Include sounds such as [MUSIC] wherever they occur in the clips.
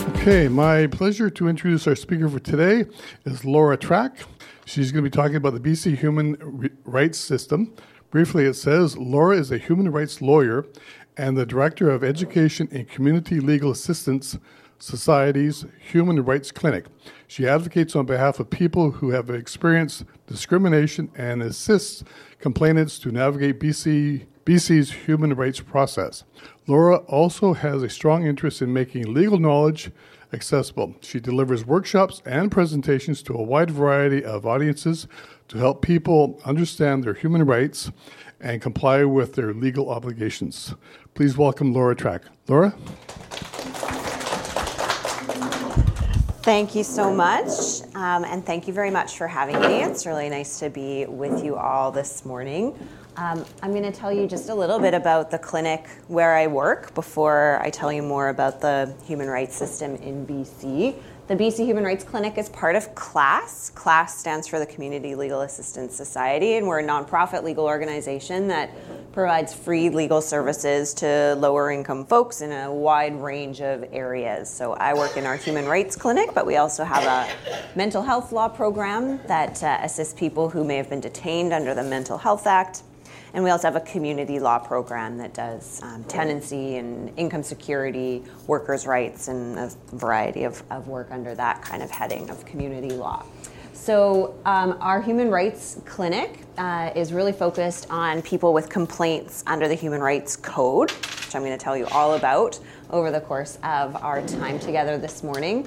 Okay, my pleasure to introduce our speaker for today is Laura Track. She's going to be talking about the BC human rights system. Briefly, it says Laura is a human rights lawyer and the director of education and community legal assistance Society's Human Rights Clinic. She advocates on behalf of people who have experienced discrimination and assists complainants to navigate BC, BC's human rights process. Laura also has a strong interest in making legal knowledge accessible. She delivers workshops and presentations to a wide variety of audiences to help people understand their human rights and comply with their legal obligations. Please welcome Laura Track. Laura? Thank you so much, um, and thank you very much for having me. It's really nice to be with you all this morning. Um, I'm going to tell you just a little bit about the clinic where I work before I tell you more about the human rights system in BC. The BC Human Rights Clinic is part of CLASS. CLASS stands for the Community Legal Assistance Society, and we're a nonprofit legal organization that provides free legal services to lower income folks in a wide range of areas. So I work in our human rights clinic, but we also have a mental health law program that uh, assists people who may have been detained under the Mental Health Act. And we also have a community law program that does um, tenancy and income security, workers' rights, and a variety of, of work under that kind of heading of community law. So, um, our human rights clinic uh, is really focused on people with complaints under the Human Rights Code, which I'm going to tell you all about over the course of our time together this morning.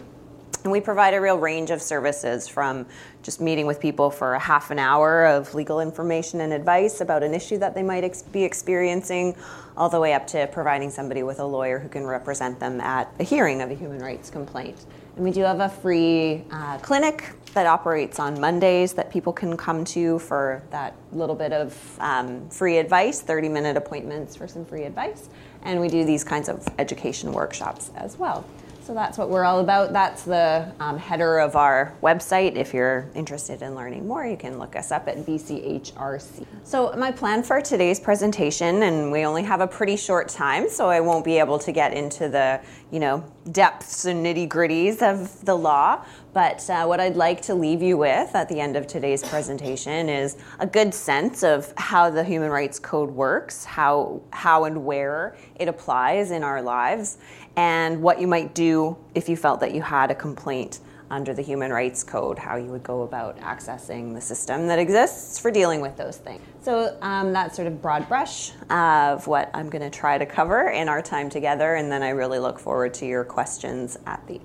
And we provide a real range of services from just meeting with people for a half an hour of legal information and advice about an issue that they might ex- be experiencing, all the way up to providing somebody with a lawyer who can represent them at a hearing of a human rights complaint. And we do have a free uh, clinic that operates on Mondays that people can come to for that little bit of um, free advice, 30 minute appointments for some free advice. And we do these kinds of education workshops as well. So that's what we're all about. That's the um, header of our website. If you're interested in learning more, you can look us up at BCHRC. So, my plan for today's presentation, and we only have a pretty short time, so I won't be able to get into the you know depths and nitty gritties of the law. But uh, what I'd like to leave you with at the end of today's presentation is a good sense of how the Human Rights Code works, how how and where it applies in our lives, and what you might do if you felt that you had a complaint under the Human Rights Code, how you would go about accessing the system that exists for dealing with those things. So um, that's sort of broad brush of what I'm going to try to cover in our time together, and then I really look forward to your questions at the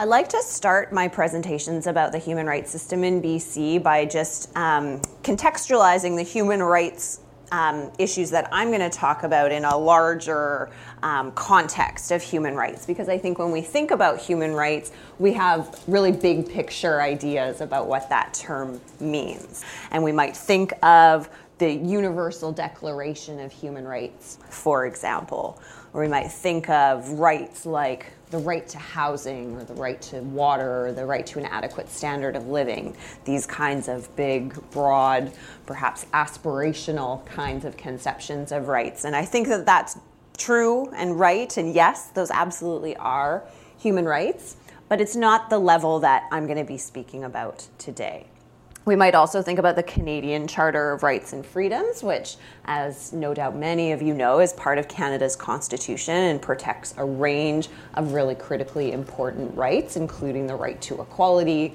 I like to start my presentations about the human rights system in BC by just um, contextualizing the human rights um, issues that I'm going to talk about in a larger um, context of human rights. Because I think when we think about human rights, we have really big picture ideas about what that term means. And we might think of the Universal Declaration of Human Rights, for example, or we might think of rights like the right to housing or the right to water or the right to an adequate standard of living. These kinds of big, broad, perhaps aspirational kinds of conceptions of rights. And I think that that's true and right, and yes, those absolutely are human rights, but it's not the level that I'm going to be speaking about today. We might also think about the Canadian Charter of Rights and Freedoms, which, as no doubt many of you know, is part of Canada's Constitution and protects a range of really critically important rights, including the right to equality,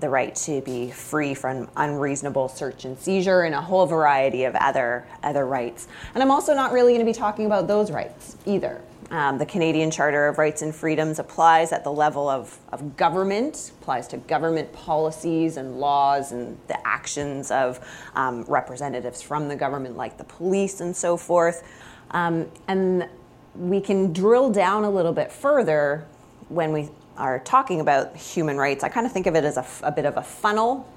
the right to be free from unreasonable search and seizure, and a whole variety of other, other rights. And I'm also not really going to be talking about those rights either. Um, the Canadian Charter of Rights and Freedoms applies at the level of, of government, applies to government policies and laws and the actions of um, representatives from the government, like the police and so forth. Um, and we can drill down a little bit further when we are talking about human rights, I kind of think of it as a, a bit of a funnel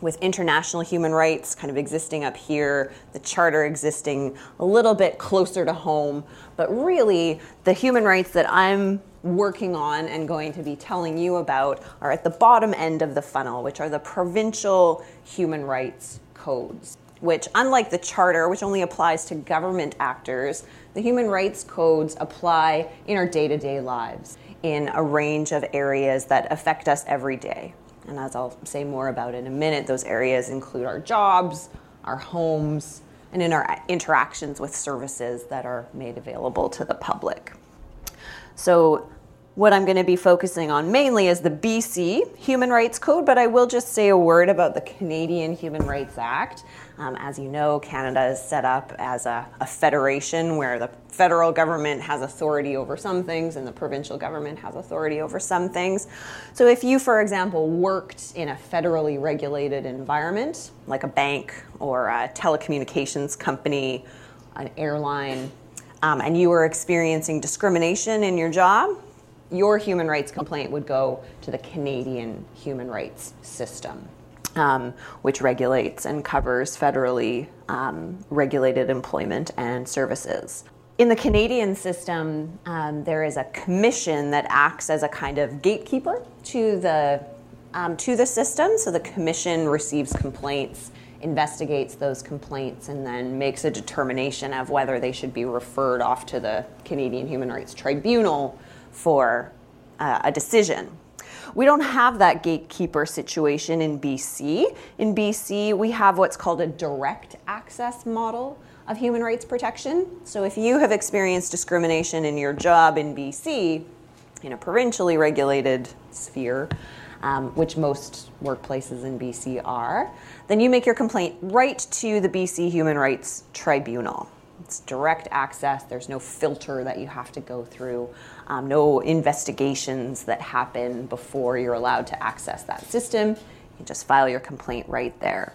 with international human rights kind of existing up here, the charter existing a little bit closer to home. But really, the human rights that I'm working on and going to be telling you about are at the bottom end of the funnel, which are the provincial human rights codes. Which, unlike the charter, which only applies to government actors, the human rights codes apply in our day to day lives in a range of areas that affect us every day. And as I'll say more about in a minute, those areas include our jobs, our homes, and in our interactions with services that are made available to the public. So, what I'm going to be focusing on mainly is the BC Human Rights Code, but I will just say a word about the Canadian Human Rights Act. Um, as you know, Canada is set up as a, a, federation where the federal government has authority over some things and the provincial government has authority over some things. So, if you, for example, worked in a federally regulated environment, like a bank or a telecommunications company, an airline, um, and you were experiencing discrimination in your job, your human rights complaint would go to the Canadian human rights system um, which regulates and covers federally um, regulated employment and services. In the Canadian system, um, there is a commission that acts as a kind of gatekeeper to the um, to the system. So the commission receives complaints, investigates those complaints, and then makes a determination of whether they should be referred off to the Canadian Human Rights Tribunal for uh, a decision. We don't have that gatekeeper situation in BC. In BC, we have what's called a direct access model of human rights protection. So if you have experienced discrimination in your job in BC, in a provincially regulated sphere, um, which most workplaces in BC are, then you make your complaint right to the BC Human Rights Tribunal. It's direct access, there's no filter that you have to go through um, no investigations that happen before you're allowed to access that system. You just file your complaint right there.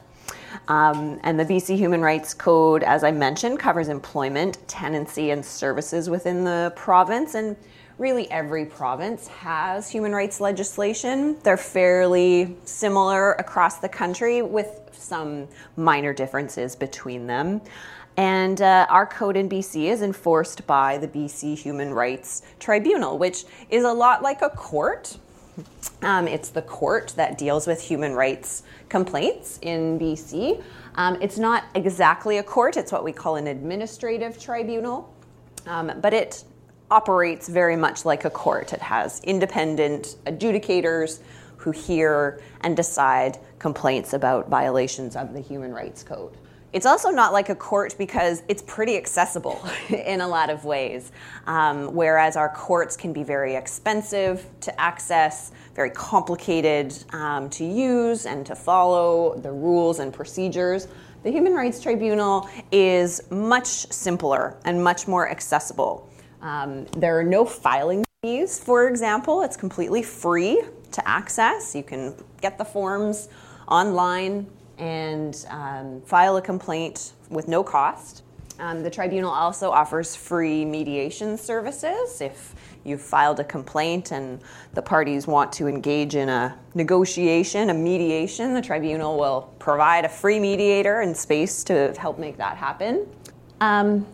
Um, and the BC Human Rights Code, as I mentioned, covers employment, tenancy, and services within the province. And really, every province has human rights legislation. They're fairly similar across the country with some minor differences between them. And uh, our code in BC is enforced by the BC Human Rights Tribunal, which is a lot like a court. Um, it's the court that deals with human rights complaints in BC. Um, it's not exactly a court, it's what we call an administrative tribunal, um, but it operates very much like a court. It has independent adjudicators who hear and decide complaints about violations of the Human Rights Code. It's also not like a court because it's pretty accessible [LAUGHS] in a lot of ways, um, whereas our courts can be very expensive to access, very complicated um, to use and to follow the rules and procedures. The Human Rights Tribunal is much simpler and much more accessible. Um, there are no filing fees, for example. It's completely free to access. You can get the forms online and um, file a complaint with no cost. Um, the tribunal also offers free mediation services if you've filed a complaint and the parties want to engage in a negotiation, a mediation. The tribunal will provide a free mediator and space to help make that happen. Um,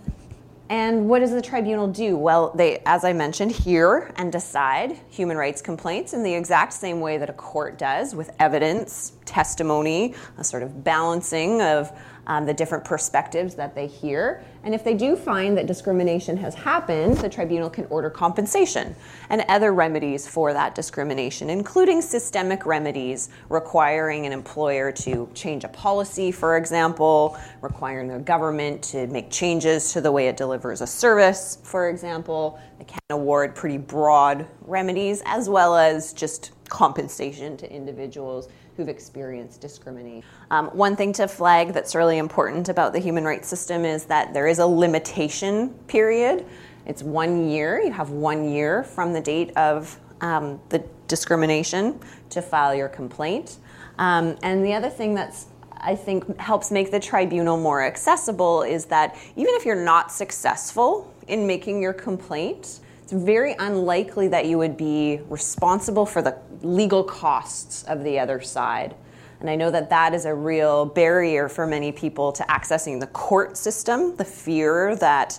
and what does the tribunal do? Well, they, as I mentioned, hear and decide human rights complaints in the exact same way that a court does with evidence, testimony, a sort of balancing of um, the different perspectives that they hear. And if they do find that discrimination has happened, the tribunal can order compensation and other remedies for that discrimination, including systemic remedies requiring an employer to change a policy, for example, requiring the government to make changes to the way it delivers a service, for example. They can award pretty broad remedies as well as just compensation to individuals who've experienced discrimination. Um, one thing to flag that's really important about the human rights system is that there is a limitation period. It's one year. You have one year from the date of um, the discrimination to file your complaint. Um, and the other thing that's I think helps make the tribunal more accessible is that even if you're not successful in making your complaint, it's very unlikely that you would be responsible for the legal costs of the other side. And I know that that is a real barrier for many people to accessing the court system, the fear that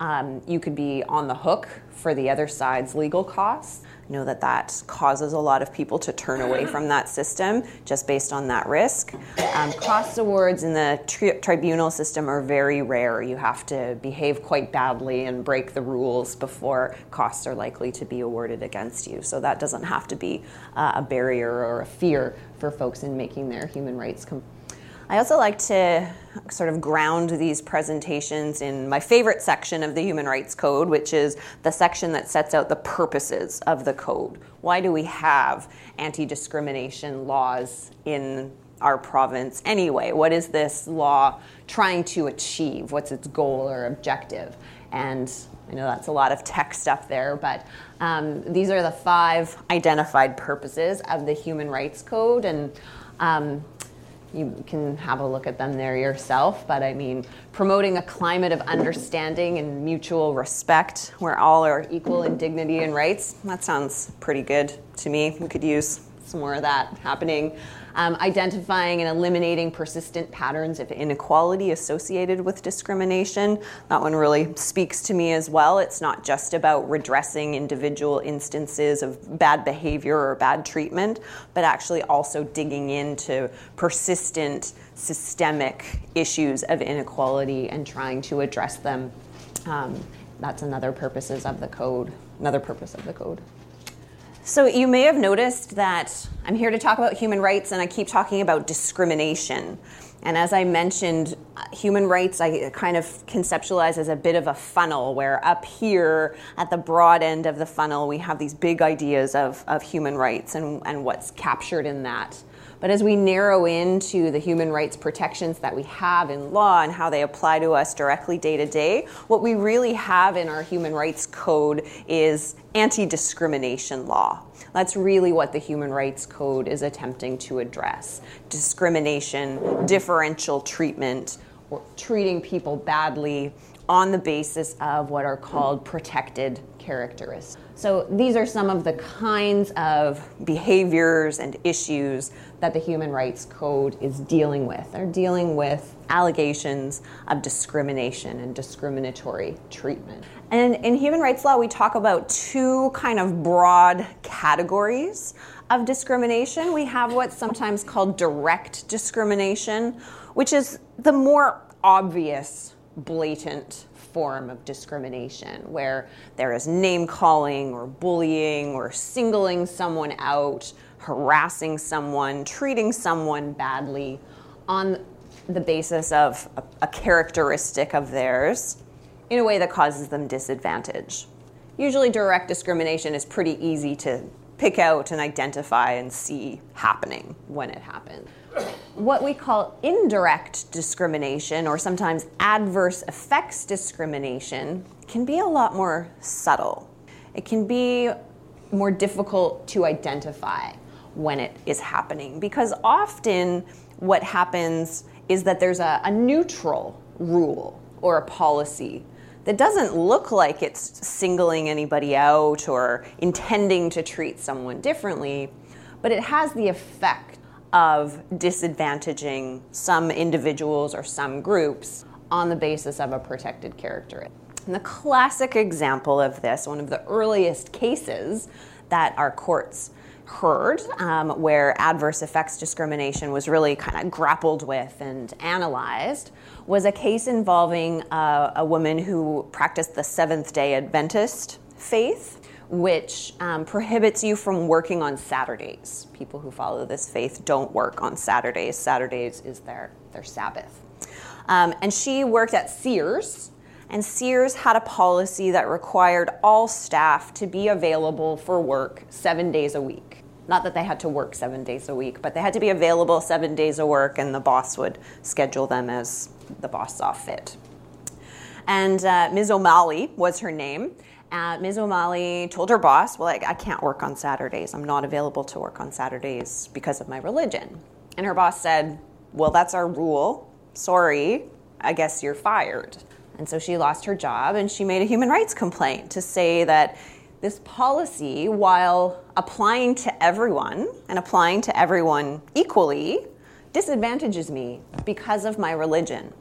um, you could be on the hook for the other side's legal costs. Know that that causes a lot of people to turn away [LAUGHS] from that system just based on that risk. Um, cost awards in the tri- tribunal system are very rare. You have to behave quite badly and break the rules before costs are likely to be awarded against you. So that doesn't have to be uh, a barrier or a fear for folks in making their human rights complaints I also like to sort of ground these presentations in my favorite section of the Human Rights Code, which is the section that sets out the purposes of the code. Why do we have anti discrimination laws in our province anyway? What is this law trying to achieve? What's its goal or objective? And I know that's a lot of text up there, but um, these are the five identified purposes of the Human Rights Code. And um, you can have a look at them there yourself. But I mean, promoting a climate of understanding and mutual respect where all are equal in dignity and rights, that sounds pretty good to me. We could use some more of that happening um, identifying and eliminating persistent patterns of inequality associated with discrimination. That one really speaks to me as well. It's not just about redressing individual instances of bad behavior or bad treatment, but actually also digging into persistent systemic issues of inequality and trying to address them. Um, that's another purposes of the code, another purpose of the code. So, you may have noticed that I'm here to talk about human rights and I keep talking about discrimination. And as I mentioned, human rights I kind of conceptualize as a bit of a funnel where up here at the broad end of the funnel, we have these big ideas of, of human rights and, and what's captured in that. But as we narrow into the human rights protections that we have in law and how they apply to us directly day to day, what we really have in our human rights code is anti discrimination law. That's really what the Human Rights Code is attempting to address discrimination, differential treatment, or treating people badly on the basis of what are called protected characteristics. So, these are some of the kinds of behaviors and issues that the Human Rights Code is dealing with. They're dealing with allegations of discrimination and discriminatory treatment. And in human rights law, we talk about two kind of broad categories of discrimination. We have what's sometimes called direct discrimination, which is the more obvious, blatant form of discrimination where there is name calling or bullying or singling someone out, harassing someone, treating someone badly on the basis of a, a characteristic of theirs in a way that causes them disadvantage. Usually, direct discrimination is pretty easy to pick out and identify and see happening when it happens what we call indirect discrimination, or sometimes adverse effects discrimination, can be a lot more subtle. It can be more difficult to identify when it is happening because often what happens is that there's a, a neutral rule or a policy that doesn't look like it's singling anybody out or intending to treat someone differently, but it has the effect of disadvantaging some individuals or some groups on the basis of a protected character. And the classic example of this, one of the earliest cases that our courts heard, um, where adverse effects discrimination was really kind of grappled with and analyzed, was a case involving uh, a woman who practiced the Seventh day Adventist faith which um, prohibits you from working on Saturdays. People who follow this faith don't work on Saturdays. Saturdays is their, their Sabbath. Um, and she worked at Sears, and Sears had a policy that required all staff to be available for work seven days a week. Not that they had to work seven days a week, but they had to be available seven days a work, and the boss would schedule them as the boss saw fit. And uh, Ms. O'Malley was her name, uh, Ms. O'Malley told her boss, Well, I, I can't work on Saturdays. I'm not available to work on Saturdays because of my religion. And her boss said, Well, that's our rule. Sorry, I guess you're fired. And so she lost her job and she made a human rights complaint to say that this policy, while applying to everyone and applying to everyone equally, disadvantages me because of my religion.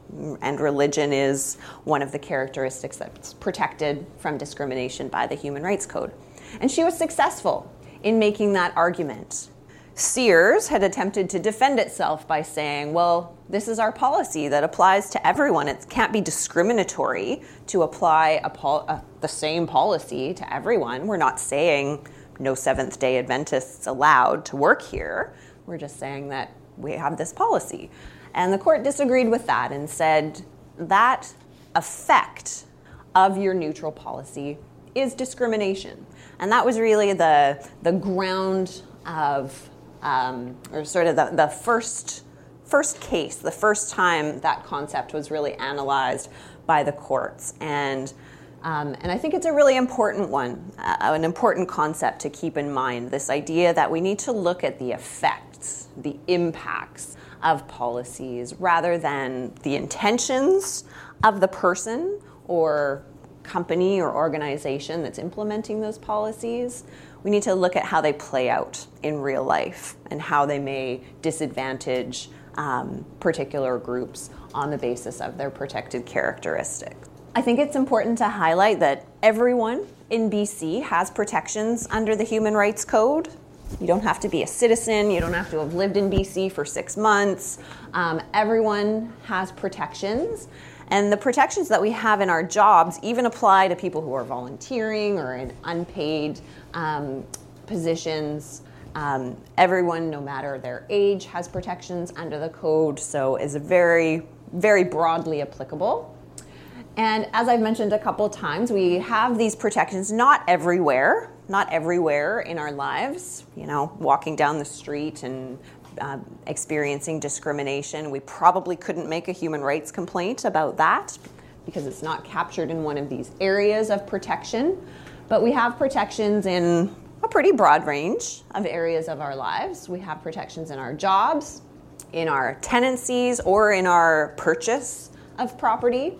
And religion is one of the characteristics that's protected from discrimination by the Human Rights Code. And she was successful in making that argument. Sears had attempted to defend itself by saying, well, this is our policy that applies to everyone. It can't be discriminatory to apply pol- uh, the same policy to everyone. We're not saying no Seventh day Adventists allowed to work here. We're just saying that we have this policy. And the court disagreed with that and said that effect of your neutral policy is discrimination. And that was really the, the ground of, um, or sort of the, the first, first case, the first time that concept was really analyzed by the courts. And, um, and I think it's a really important one, uh, an important concept to keep in mind this idea that we need to look at the the impacts of policies rather than the intentions of the person or company or organization that's implementing those policies. We need to look at how they play out in real life and how they may disadvantage um, particular groups on the basis of their protected characteristics. I think it's important to highlight that everyone in BC has protections under the Human Rights Code. You don't have to be a citizen, you don't have to have lived in BC for six months. Um, everyone has protections. And the protections that we have in our jobs even apply to people who are volunteering or in unpaid um, positions. Um, everyone, no matter their age, has protections under the code, so is very, very broadly applicable. And as I've mentioned a couple times, we have these protections not everywhere, not everywhere in our lives. You know, walking down the street and uh, experiencing discrimination. We probably couldn't make a human rights complaint about that because it's not captured in one of these areas of protection. But we have protections in a pretty broad range of areas of our lives. We have protections in our jobs, in our tenancies, or in our purchase of property,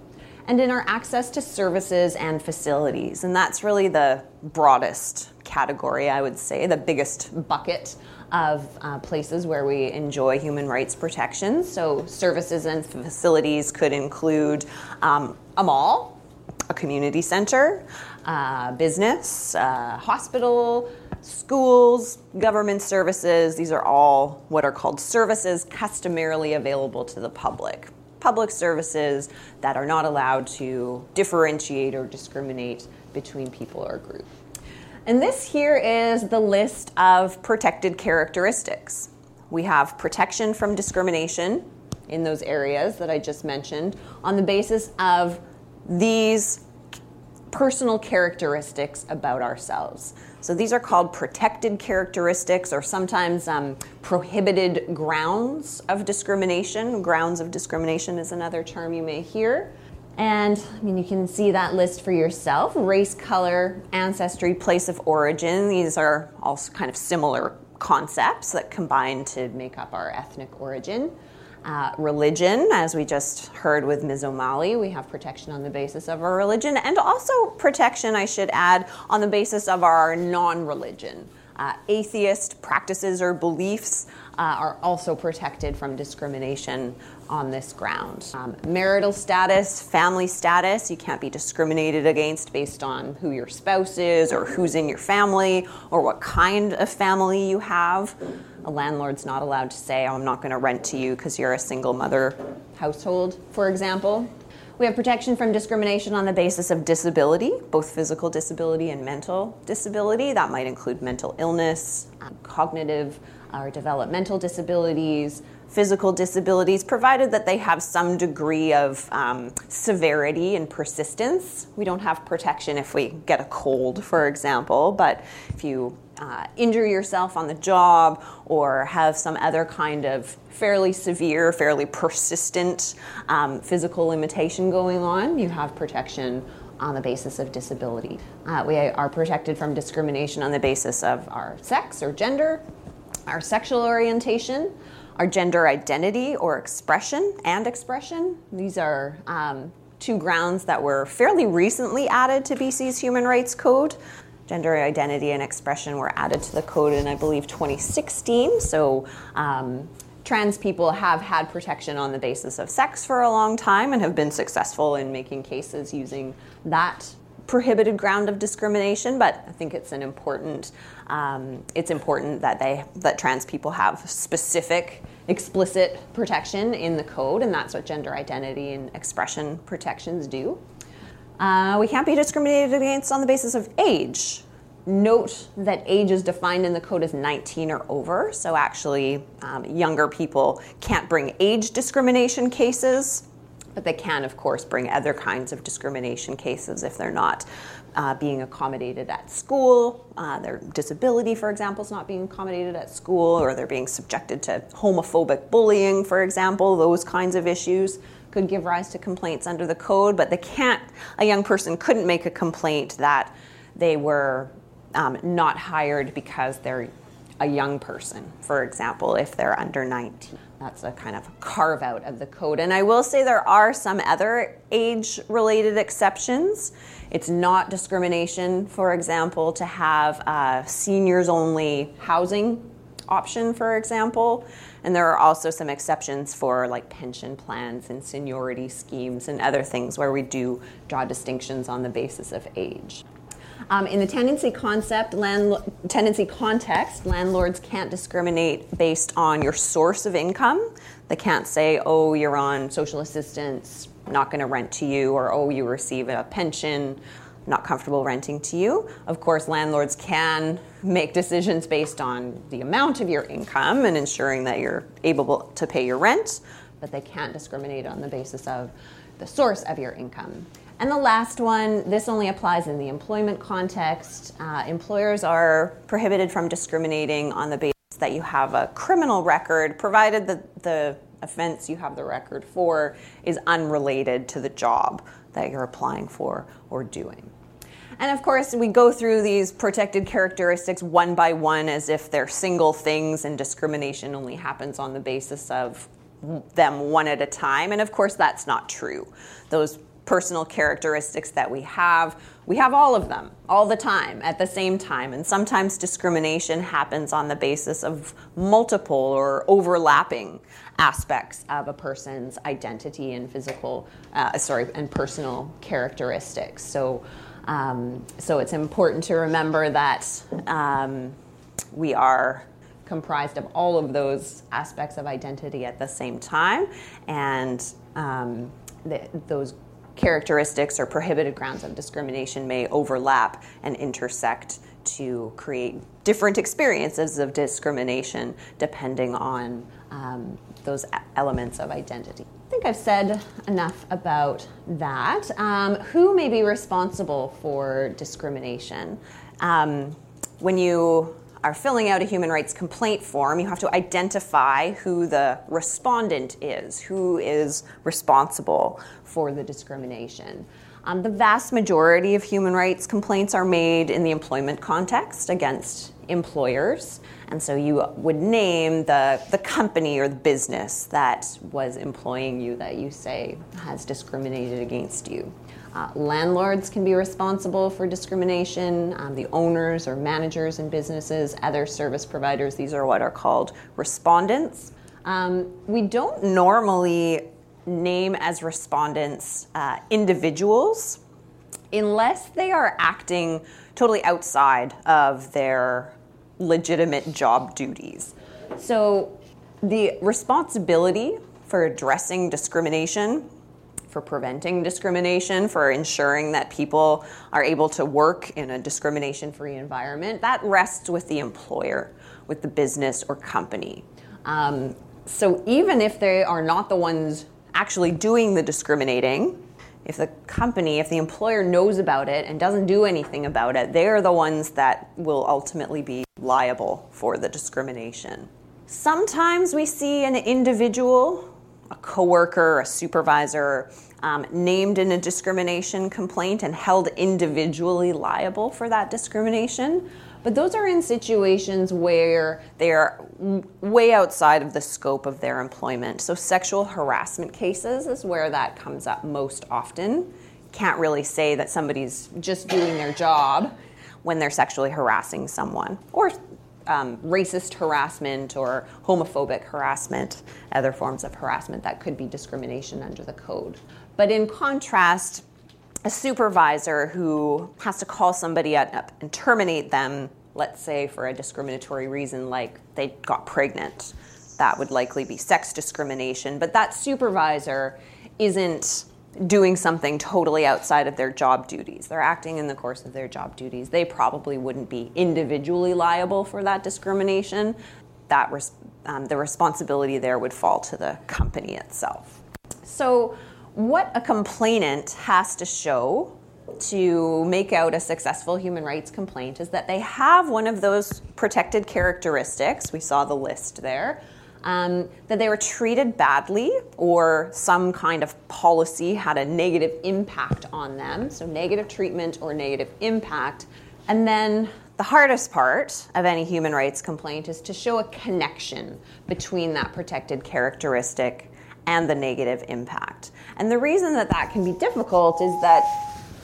and in our access to services and facilities. And that's really the broadest category, I would say, the biggest bucket of uh, places where we enjoy human rights protections. So, services and facilities could include um, a mall, a community center, uh, business, uh, hospital, schools, government services. These are all what are called services customarily available to the public. Public services that are not allowed to differentiate or discriminate between people or groups. And this here is the list of protected characteristics. We have protection from discrimination in those areas that I just mentioned on the basis of these personal characteristics about ourselves. So these are called protected characteristics or sometimes um, prohibited grounds of discrimination. Grounds of discrimination is another term you may hear. And I mean, you can see that list for yourself race, color, ancestry, place of origin. These are also kind of similar concepts that combine to make up our ethnic origin. Uh, religion, as we just heard with Ms. O'Malley, we have protection on the basis of our religion, and also protection, I should add, on the basis of our non religion. Uh, atheist practices or beliefs uh, are also protected from discrimination on this ground. Um, marital status, family status, you can't be discriminated against based on who your spouse is or who's in your family or what kind of family you have. A landlord's not allowed to say, oh, I'm not going to rent to you because you're a single mother household, for example. We have protection from discrimination on the basis of disability, both physical disability and mental disability. That might include mental illness, um, cognitive or developmental disabilities, physical disabilities, provided that they have some degree of um, severity and persistence. We don't have protection if we get a cold, for example, but if you uh, injure yourself on the job or have some other kind of fairly severe, fairly persistent um, physical limitation going on, you have protection on the basis of disability. Uh, we are protected from discrimination on the basis of our sex or gender, our sexual orientation, our gender identity or expression and expression. These are um, two grounds that were fairly recently added to BC's Human Rights Code. Gender identity and expression were added to the code in, I believe, 2016. So um, trans people have had protection on the basis of sex for a long time and have been successful in making cases using that prohibited ground of discrimination, but I think it's an important um, it's important that they that trans people have specific explicit protection in the code, and that's what gender identity and expression protections do. Uh, we can't be discriminated against on the basis of age. Note that age is defined in the code as 19 or over, so actually, um, younger people can't bring age discrimination cases but they can, of course, bring other kinds of discrimination cases if they're not uh, being accommodated at school. Uh, their disability, for example, is not being accommodated at school, or they're being subjected to homophobic bullying, for example. Those kinds of issues could give rise to complaints under the code, but they can't, a young person couldn't make a complaint that they were um, not hired because they're a young person, for example, if they're under 19. That's a kind of carve out of the code. And I will say there are some other age related exceptions. It's not discrimination, for example, to have a seniors only housing option, for example. And there are also some exceptions for like pension plans and seniority schemes and other things where we do draw distinctions on the basis of age. Um, in the tenancy concept, landlo- tenancy context, landlords can't discriminate based on your source of income. They can't say, oh, you're on social assistance, not going to rent to you, or oh, you receive a pension, not comfortable renting to you. Of course, landlords can make decisions based on the amount of your income and ensuring that you're able to pay your rent, but they can't discriminate on the basis of the source of your income. And the last one, this only applies in the employment context. Uh, employers are prohibited from discriminating on the basis that you have a criminal record, provided that the offense you have the record for is unrelated to the job that you're applying for or doing. And of course, we go through these protected characteristics one by one as if they're single things, and discrimination only happens on the basis of them one at a time. And of course, that's not true. Those personal characteristics that we have. We have all of them all the time at the same time. And sometimes discrimination happens on the basis of multiple or overlapping aspects of a person's identity and physical, uh, sorry, and personal characteristics. So, um, so it's important to remember that um, we are comprised of all of those aspects of identity at the same time, and um, those characteristics or prohibited grounds of discrimination may overlap and intersect to create different experiences of discrimination depending on um, those elements of identity. I think I've said enough about that. Um, who may be responsible for discrimination? Um, when you are filling out a human rights complaint form, you have to identify who the respondent is, who is responsible for the discrimination. Um, the vast majority of human rights complaints are made in the employment context against employers. And so you would name the, the company or the business that was employing you that you say has discriminated against you. Uh, landlords can be responsible for discrimination, um, the owners or managers in businesses, other service providers, these are what are called respondents. Um, we don't normally name as respondents uh, individuals unless they are acting totally outside of their legitimate job duties. So the responsibility for addressing discrimination for preventing discrimination, for ensuring that people are able to work in a discrimination free environment, that rests with the employer, with the business or company. Um, so even if they are not the ones actually doing the discriminating, if the company, if the employer knows about it and doesn't do anything about it, they are the ones that will ultimately be liable for the discrimination. Sometimes we see an individual a coworker, a supervisor, um, named in a discrimination complaint and held individually liable for that discrimination. But those are in situations where they're way outside of the scope of their employment. So, sexual harassment cases is where that comes up most often. Can't really say that somebody's just doing their job when they're sexually harassing someone, or um, racist harassment or homophobic harassment, other forms of harassment that could be discrimination under the code. But in contrast, a supervisor who has to call somebody up and terminate them, let's say for a discriminatory reason like they got pregnant, that would likely be sex discrimination. But that supervisor isn't doing something totally outside of their job duties. They're acting in the course of their job duties. They probably wouldn't be individually liable for that discrimination. That res- um, the responsibility there would fall to the company itself. So, what a complainant has to show to make out a successful human rights complaint is that they have one of those protected characteristics. We saw the list there um, that they were treated badly or some kind of policy had a negative impact on them, so negative treatment or negative impact. And then the hardest part of any human rights complaint is to show a connection between that protected characteristic and the negative impact. And the reason that that can be difficult is that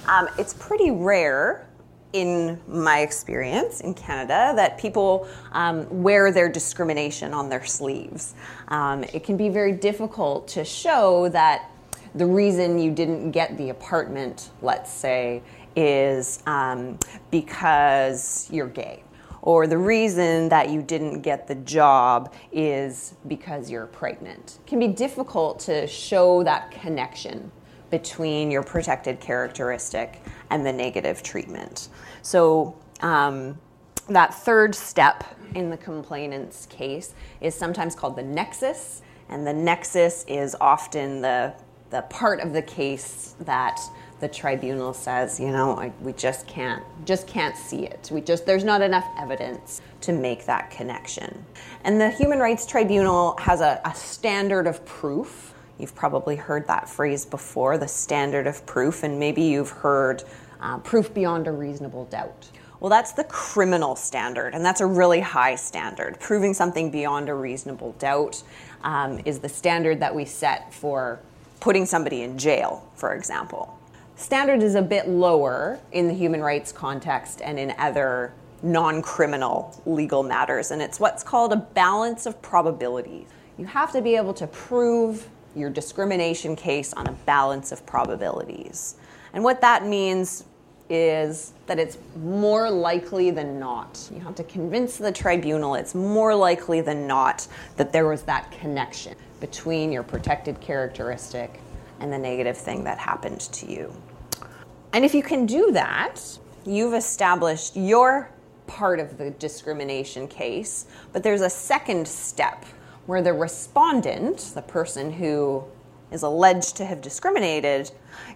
um, it's pretty rare in my experience in Canada, that people um, wear their discrimination on their sleeves. Um, it can be very difficult to show that the reason you didn't get the apartment, let's say, is um, because you're gay. Or the reason that you didn't get the job is because you're pregnant. It can be difficult to show that connection between your protected characteristic and the negative treatment. So, um, that third step in the complainant's case is sometimes called the nexus, and the nexus is often the, the part of the case that the tribunal says, you know, we just can't just can't see it. We just there's not enough evidence to make that connection. And the Human Rights Tribunal has a, a standard of proof. You've probably heard that phrase before, the standard of proof, and maybe you've heard uh, proof beyond a reasonable doubt. Well, that's the criminal standard, and that's a really high standard. Proving something beyond a reasonable doubt um, is the standard that we set for putting somebody in jail, for example. Standard is a bit lower in the human rights context and in other non criminal legal matters, and it's what's called a balance of probabilities. You have to be able to prove your discrimination case on a balance of probabilities. And what that means is that it's more likely than not. You have to convince the tribunal it's more likely than not that there was that connection between your protected characteristic and the negative thing that happened to you. And if you can do that, you've established your part of the discrimination case, but there's a second step where the respondent, the person who is alleged to have discriminated,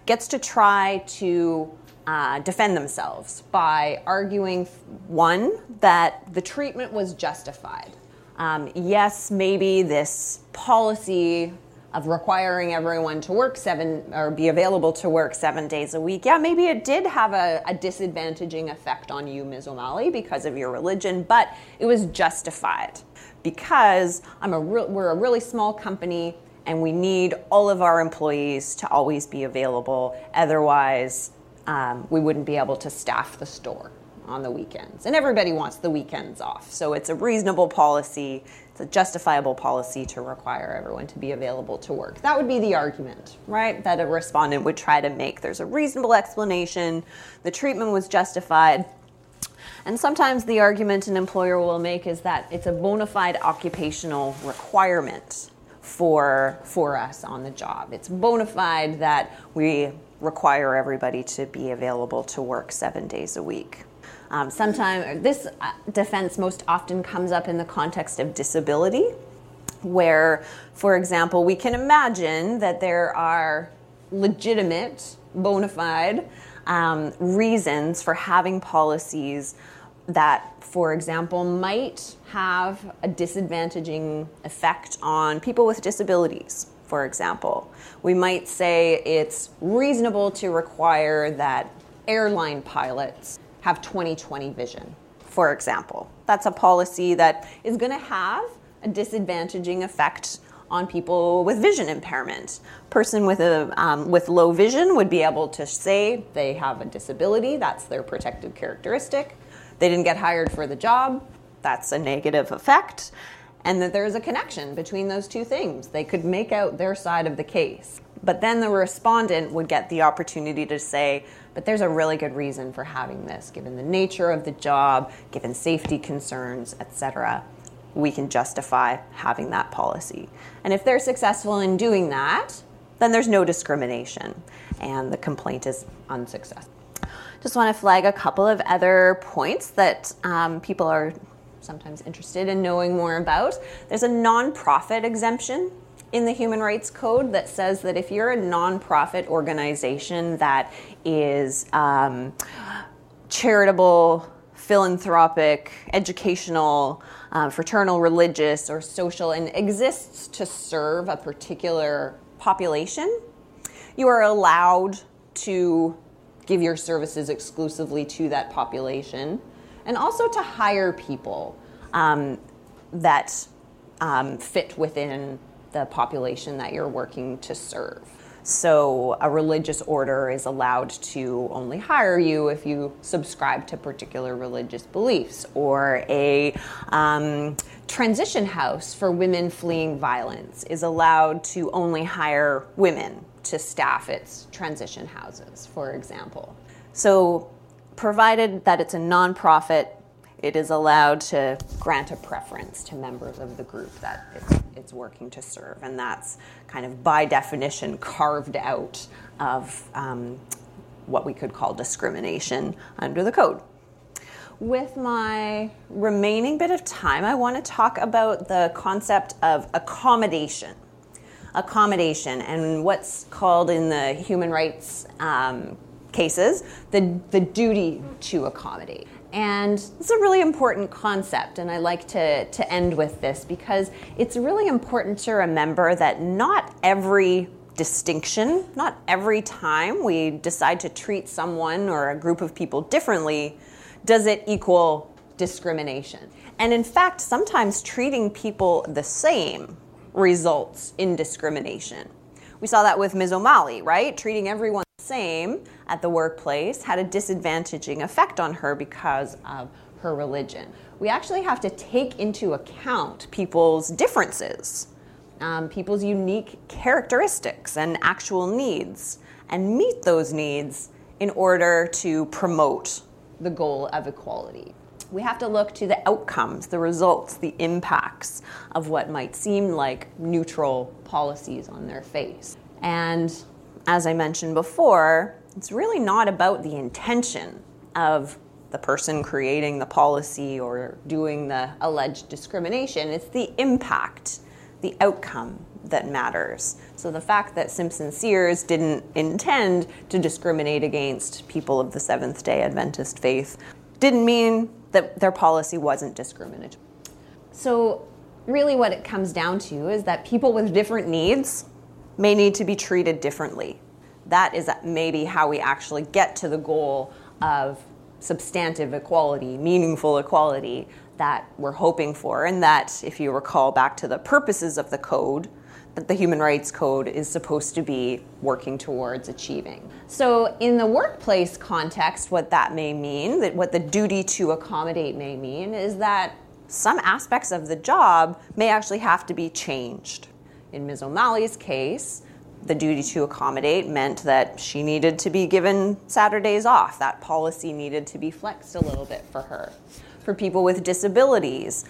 gets to try to uh, defend themselves by arguing one, that the treatment was justified. Um, yes, maybe this policy of requiring everyone to work seven or be available to work seven days a week. Yeah, maybe it did have a, a disadvantaging effect on you, Ms. O'Malley, because of your religion, but it was justified because I'm a re- we're a really small company and we need all of our employees to always be available. Otherwise, um, we wouldn't be able to staff the store on the weekends. And everybody wants the weekends off. So it's a reasonable policy, it's a justifiable policy to require everyone to be available to work. That would be the argument, right? That a respondent would try to make. There's a reasonable explanation, the treatment was justified. And sometimes the argument an employer will make is that it's a bona fide occupational requirement for, for us on the job. It's bona fide that we require everybody to be available to work seven days a week. Um, sometimes this uh, defense most often comes up in the context of disability, where, for example, we can imagine that there are legitimate, bona fide um, reasons for having policies that, for example, might have a disadvantaging effect on people with disabilities, for example. We might say it's reasonable to require that airline pilots have 20/20 vision, for example. That's a policy that is going to have a disadvantaging effect on people with vision impairment. Person with a um, with low vision would be able to say they have a disability. That's their protective characteristic. They didn't get hired for the job. That's a negative effect. And that there's a connection between those two things. They could make out their side of the case. But then the respondent would get the opportunity to say, but there's a really good reason for having this, given the nature of the job, given safety concerns, etc we can justify having that policy. And if they're successful in doing that, then there's no discrimination and the complaint is unsuccessful. Just want to flag a couple of other points that um, people are sometimes interested in knowing more about. There's a nonprofit exemption in the Human Rights Code that says that if you're a nonprofit organization that is um, charitable, philanthropic, educational, uh, fraternal, religious, or social, and exists to serve a particular population, you are allowed to give your services exclusively to that population and also to hire people um, that um, fit within the population that you're working to serve. So, a religious order is allowed to only hire you if you subscribe to particular religious beliefs, or a um, transition house for women fleeing violence is allowed to only hire women to staff its transition houses, for example. So, provided that it's a nonprofit, it is allowed to grant a preference to members of the group that it's it's working to serve. And that's kind of by definition carved out of um, what we could call discrimination under the code. With my remaining bit of time, I want to talk about the concept of accommodation. Accommodation and what's called in the human rights um, cases the, the duty to accommodate. And it's a really important concept, and I like to, to end with this because it's really important to remember that not every distinction, not every time we decide to treat someone or a group of people differently, does it equal discrimination. And in fact, sometimes treating people the same results in discrimination. We saw that with Ms. O'Malley, right? Treating everyone same at the workplace had a disadvantaging effect on her because of her religion. We actually have to take into account people's differences, um, people's unique characteristics and actual needs, and meet those needs in order to promote the goal of equality. We have to look to the outcomes, the results, the impacts of what might seem like neutral policies on their face. And as I mentioned before, it's really not about the intention of the person creating the policy or doing the alleged discrimination. It's the impact, the outcome that matters. So the fact that Simpsons-Sears didn't intend to discriminate against people of the Seventh day Adventist faith didn't mean that their policy wasn't discriminatory. So, really, what it comes down to is that people with different needs may need to be treated differently. That is maybe how we actually get to the goal of substantive equality, meaningful equality that we're hoping for, and that, if you recall back to the purposes of the code, that the Human Rights Code is supposed to be working towards achieving. So, in the workplace context, what that may mean, that what the duty to accommodate may mean, is that some aspects of the job may actually have to be changed. In Ms. O'Malley's case, the duty to accommodate meant that she needed to be given Saturdays off. That policy needed to be flexed a little bit for her. For people with disabilities,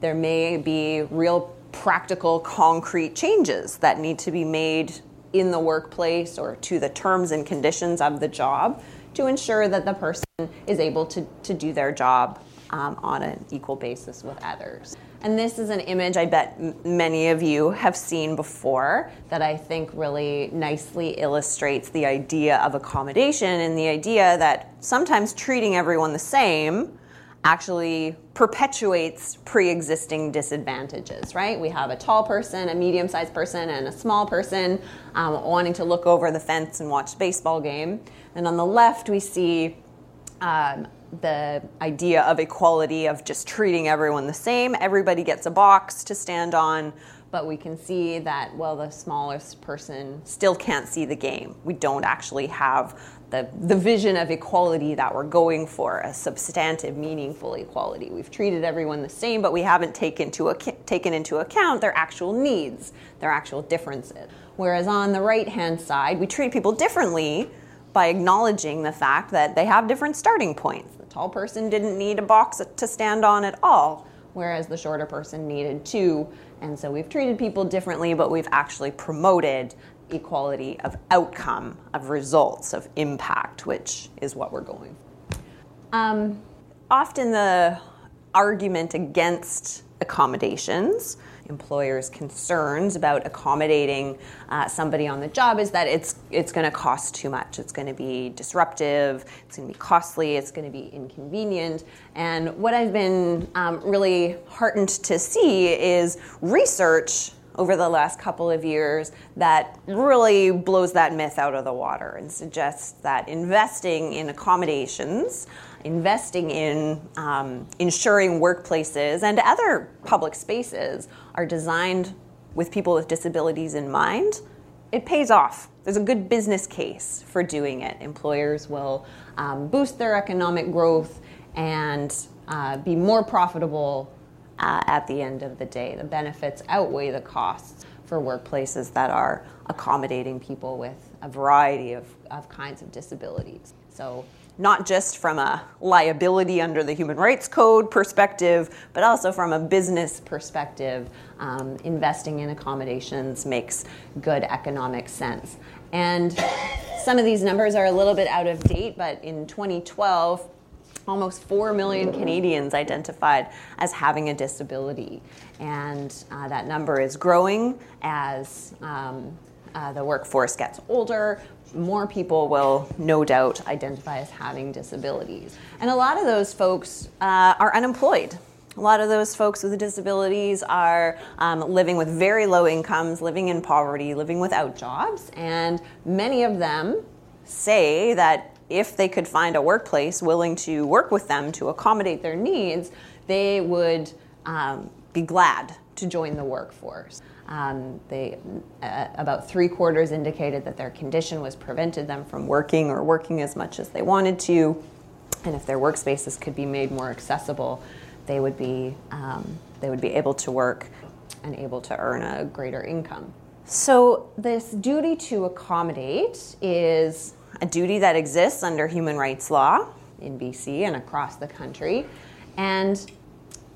there may be real practical, concrete changes that need to be made in the workplace or to the terms and conditions of the job to ensure that the person is able to, to do their job um, on an equal basis with others. And this is an image I bet m- many of you have seen before that I think really nicely illustrates the idea of accommodation and the idea that sometimes treating everyone the same actually perpetuates pre existing disadvantages, right? We have a tall person, a medium sized person, and a small person um, wanting to look over the fence and watch a baseball game. And on the left, we see um, the idea of equality of just treating everyone the same. Everybody gets a box to stand on, but we can see that, well, the smallest person still can't see the game. We don't actually have the, the vision of equality that we're going for, a substantive, meaningful equality. We've treated everyone the same, but we haven't taken, to taken into account their actual needs, their actual differences. Whereas on the right hand side, we treat people differently by acknowledging the fact that they have different starting points. Tall person didn't need a box to stand on at all, whereas the shorter person needed two. And so we've treated people differently, but we've actually promoted equality of outcome, of results, of impact, which is what we're going for. Um, often the argument against accommodations employers' concerns about accommodating uh, somebody on the job is that it's it's going to cost too much. It's going to be disruptive. It's going to be costly. It's going to be inconvenient. And what I've been um, really heartened to see is research over the last couple of years that really blows that myth out of the water and suggests that investing in accommodations, investing in um, ensuring workplaces and other public spaces are designed with people with disabilities in mind, it pays off. There's a good business case for doing it. Employers will um, boost their economic growth and uh, be more profitable uh, at the end of the day. The benefits outweigh the costs for workplaces that are accommodating people with a variety of, of kinds of disabilities. So, not just from a liability under the Human Rights Code perspective, but also from a business perspective, um, investing in accommodations makes good economic sense. And some of these numbers are a little bit out of date, but in 2012, almost 4 million Canadians identified as having a disability. And uh, that number is growing as um, uh, the workforce gets older. More people will no doubt identify as having disabilities. And a lot of those folks uh, are unemployed. A lot of those folks with disabilities are um, living with very low incomes, living in poverty, living without jobs, and many of them say that if they could find a workplace willing to work with them to accommodate their needs, they would um, be glad to join the workforce. Um, they, uh, about three quarters indicated that their condition was prevented them from working or working as much as they wanted to, and if their workspaces could be made more accessible, they would be um, they would be able to work and able to earn a greater income. So this duty to accommodate is a duty that exists under human rights law in BC and across the country. And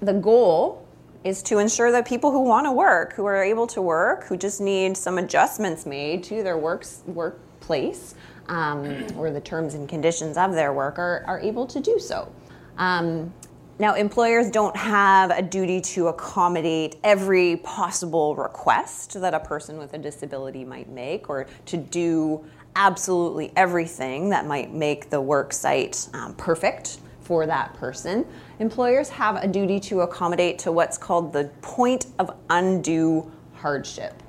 the goal is to ensure that people who want to work, who are able to work, who just need some adjustments made to their works, workplace um, or the terms and conditions of their work, are, are able to do so. Um, now, employers don't have a duty to accommodate every possible request that a person with a disability might make or to do absolutely everything that might make the work site um, perfect for that person. Employers have a duty to accommodate to what's called the point of undue hardship.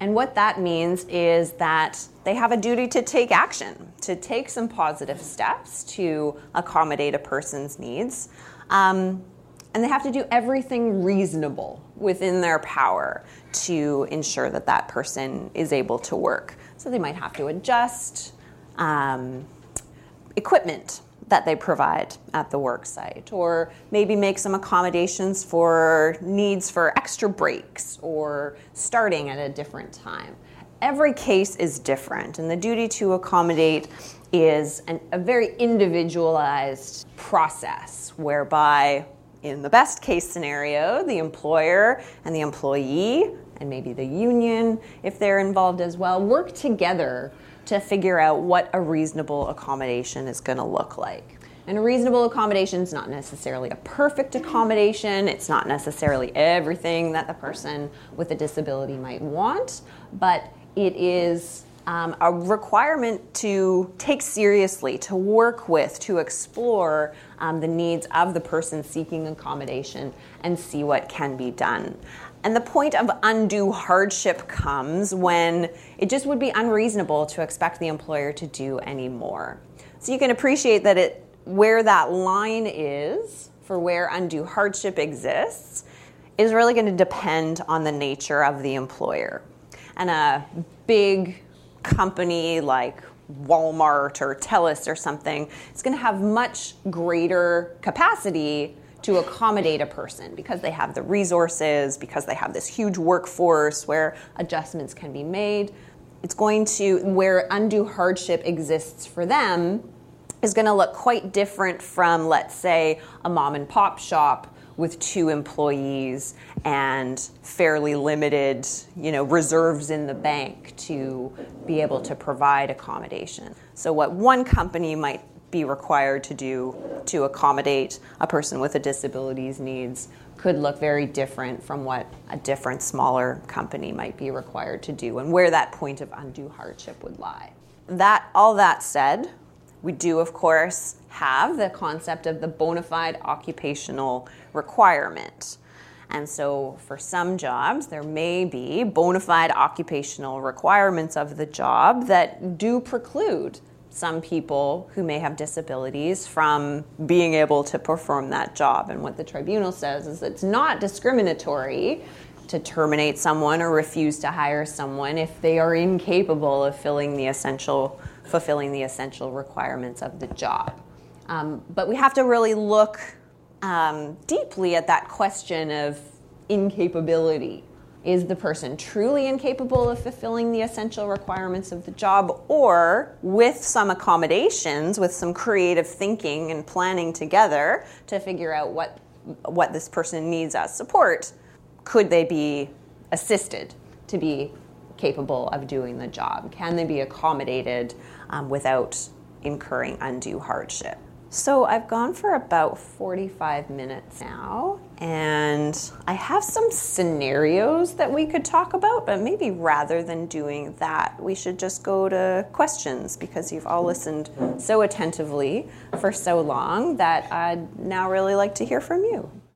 And what that means is that they have a duty to take action, to take some positive steps to accommodate a person's needs. Um, and they have to do everything reasonable within their power to ensure that that person is able to work. So they might have to adjust um, equipment that they provide at the work site, or maybe make some accommodations for needs for extra breaks or starting at a different time. Every case is different, and the duty to accommodate is an, a very individualized process whereby, in the best case scenario, the employer and the employee and maybe the union, if they're involved as well, work together to figure out what a reasonable accommodation is going to look like. And a reasonable accommodation is not necessarily a perfect accommodation. It's not necessarily everything that the person with a disability might want, but it is um, a requirement to take seriously, to work with, to explore um, the needs of the person seeking accommodation and see what can be done. And the point of undue hardship comes when it just would be unreasonable to expect the employer to do any more. So you can appreciate that it where that line is for where undue hardship exists is really going to depend on the nature of the employer. And a big company like Walmart or TELUS or something is going to have much greater capacity to accommodate a person because they have the resources, because they have this huge workforce where adjustments can be made. It's going to, where undue hardship exists for them, is going to look quite different from, let's say, a mom and pop shop with two employees and fairly limited, you know, reserves in the bank to be able to provide accommodation. So what one company might be required to do to accommodate a person with a disability's needs could look very different from what a different smaller company might be required to do and where that point of undue hardship would lie. That all that said, we do of course have the concept of the bona fide occupational requirement. And so, for some jobs, there may be bona fide occupational requirements of the job that do preclude some people who may have disabilities from being able to perform that job. And what the tribunal says is it's not discriminatory to terminate someone or refuse to hire someone if they are incapable of filling the essential, fulfilling the essential requirements of the job. Um, but we have to really look um, deeply at that question of incapability is the person truly incapable of fulfilling the essential requirements of the job, or with some accommodations, with some creative thinking and planning together to figure out what, what this person needs as support, could they be assisted to be capable of doing the job? Can they be accommodated um, without incurring undue hardship? So I've gone for about 45 minutes now, and I have some scenarios that we could talk about, but maybe rather than doing that, we should just go to questions because you've all listened so attentively for so long that I'd now really like to hear from you.